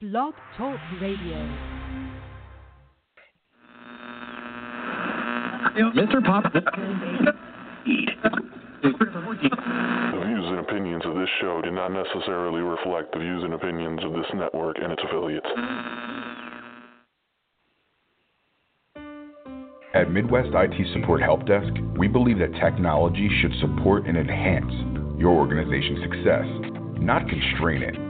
Blog Talk Radio. Mr. Pop. The views and opinions of this show do not necessarily reflect the views and opinions of this network and its affiliates. At Midwest IT Support Help Desk, we believe that technology should support and enhance your organization's success, not constrain it.